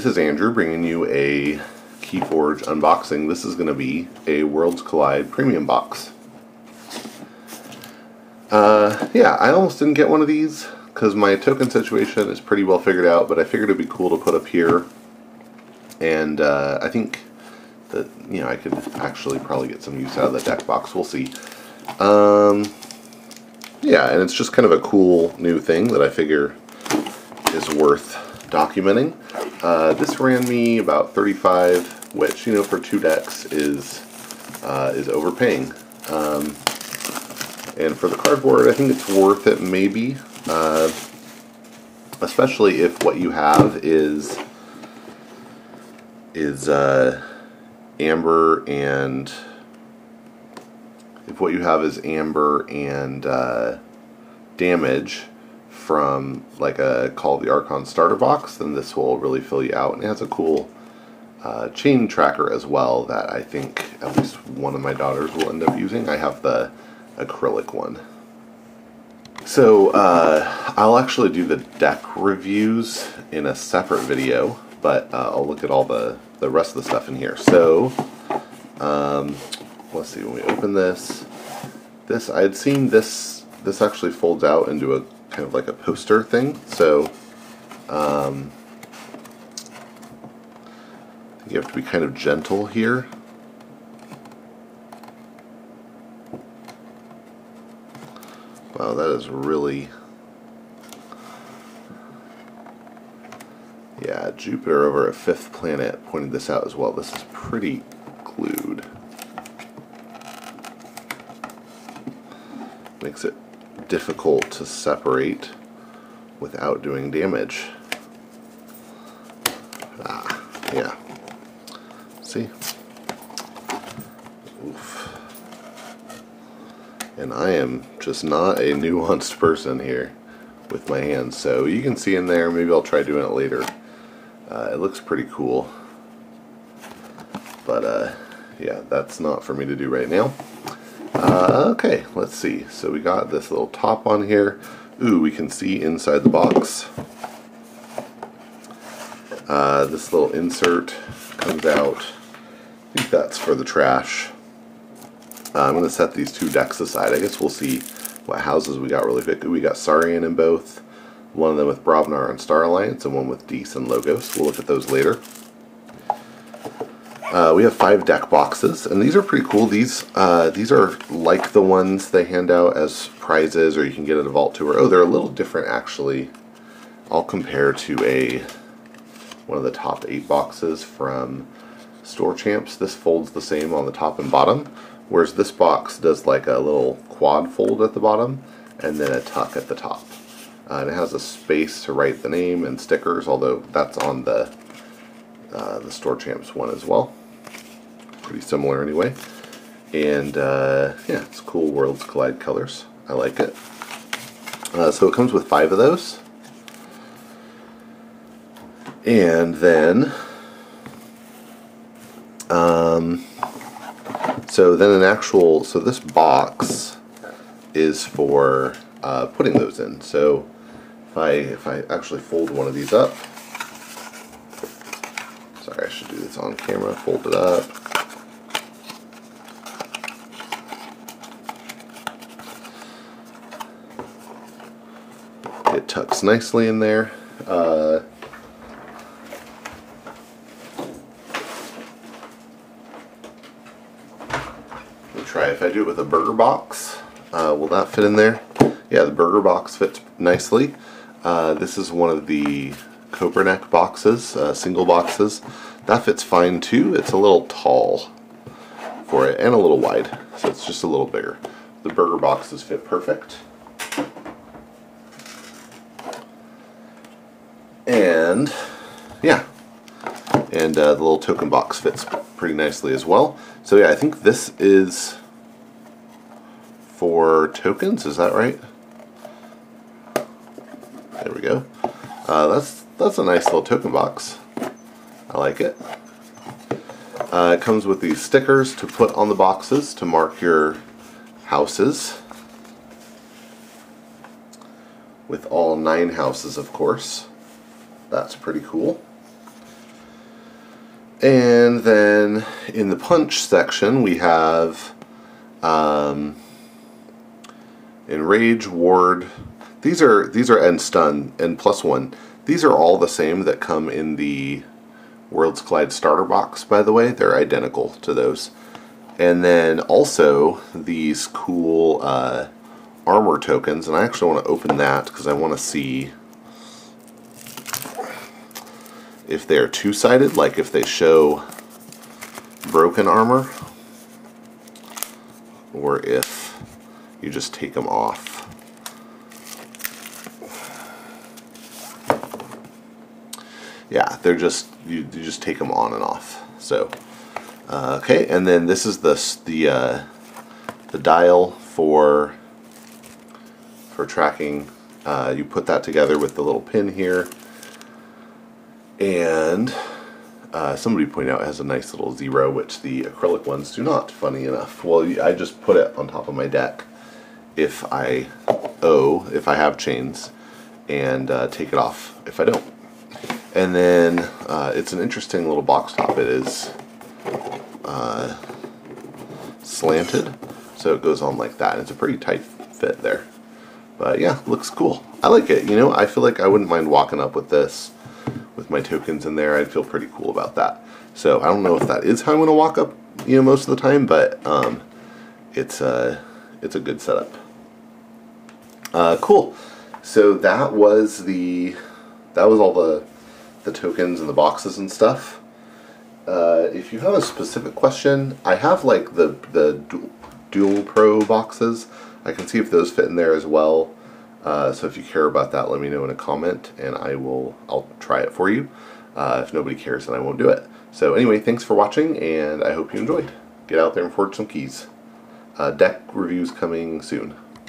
This is Andrew bringing you a Keyforge unboxing. This is going to be a Worlds Collide premium box. Uh, yeah, I almost didn't get one of these because my token situation is pretty well figured out, but I figured it'd be cool to put up here. And uh, I think that, you know, I could actually probably get some use out of the deck box. We'll see. Um, yeah, and it's just kind of a cool new thing that I figure is worth documenting. Uh, this ran me about 35, which you know for two decks is uh, is overpaying. Um, and for the cardboard, I think it's worth it maybe, uh, especially if what you have is is uh, amber and if what you have is amber and uh, damage from like a Call of the Archon starter box, then this will really fill you out. And it has a cool uh, chain tracker as well that I think at least one of my daughters will end up using. I have the acrylic one. So uh, I'll actually do the deck reviews in a separate video, but uh, I'll look at all the, the rest of the stuff in here. So um, let's see, when we open this, this I had seen this, this actually folds out into a kind of like a poster thing. So um, you have to be kind of gentle here. Wow, that is really... Yeah, Jupiter over a Fifth Planet pointed this out as well. This is pretty glued. Makes it difficult to separate without doing damage. Ah, yeah. See? Oof. And I am just not a nuanced person here with my hands, so you can see in there, maybe I'll try doing it later. Uh, it looks pretty cool. But, uh, yeah, that's not for me to do right now. Uh, okay, let's see. So we got this little top on here. Ooh, we can see inside the box. Uh, this little insert comes out. I think that's for the trash. Uh, I'm going to set these two decks aside. I guess we'll see what houses we got really quick. We got Saurian in both. One of them with Brobnar and Star Alliance, and one with Dees and Logos. We'll look at those later. Uh, we have five deck boxes, and these are pretty cool. These uh, these are like the ones they hand out as prizes, or you can get at a Vault Tour. Oh, they're a little different actually. I'll compare to a one of the top eight boxes from Store Champs. This folds the same on the top and bottom, whereas this box does like a little quad fold at the bottom and then a tuck at the top. Uh, and it has a space to write the name and stickers, although that's on the uh, the Store Champs one as well pretty similar anyway. And uh, yeah, it's cool Worlds Collide colors. I like it. Uh, so it comes with five of those. And then, um, so then an actual, so this box is for uh, putting those in. So if I, if I actually fold one of these up, sorry, I should do this on camera, fold it up. Tucks nicely in there. Uh, me try if I do it with a burger box. Uh, will that fit in there? Yeah, the burger box fits nicely. Uh, this is one of the Copernic boxes, uh, single boxes. That fits fine too. It's a little tall for it and a little wide, so it's just a little bigger. The burger boxes fit perfect. And yeah, and uh, the little token box fits pretty nicely as well. So yeah, I think this is for tokens. Is that right? There we go. Uh, that's that's a nice little token box. I like it. Uh, it comes with these stickers to put on the boxes to mark your houses. With all nine houses, of course. That's pretty cool. And then in the punch section, we have um, Enrage, Ward. These are these are and Stun and plus one. These are all the same that come in the Worlds Collide starter box. By the way, they're identical to those. And then also these cool uh, armor tokens, and I actually want to open that because I want to see if they're two-sided, like if they show broken armor, or if you just take them off. Yeah, they're just, you, you just take them on and off. So, uh, okay, and then this is the, the, uh, the dial for, for tracking. Uh, you put that together with the little pin here and uh, somebody pointed out it has a nice little zero, which the acrylic ones do not, funny enough. Well, I just put it on top of my deck if I owe, if I have chains, and uh, take it off if I don't. And then uh, it's an interesting little box top. It is uh, slanted, so it goes on like that. It's a pretty tight fit there. But yeah, looks cool. I like it. You know, I feel like I wouldn't mind walking up with this with my tokens in there, I'd feel pretty cool about that. So I don't know if that is how I'm going to walk up, you know, most of the time, but um, it's a uh, it's a good setup. Uh, cool. So that was the that was all the the tokens and the boxes and stuff. Uh, if you have a specific question, I have like the the dual pro boxes. I can see if those fit in there as well. Uh, so if you care about that, let me know in a comment, and I will I'll try it for you. Uh, if nobody cares, then I won't do it. So anyway, thanks for watching, and I hope you enjoyed. Get out there and forge some keys. Uh, deck reviews coming soon.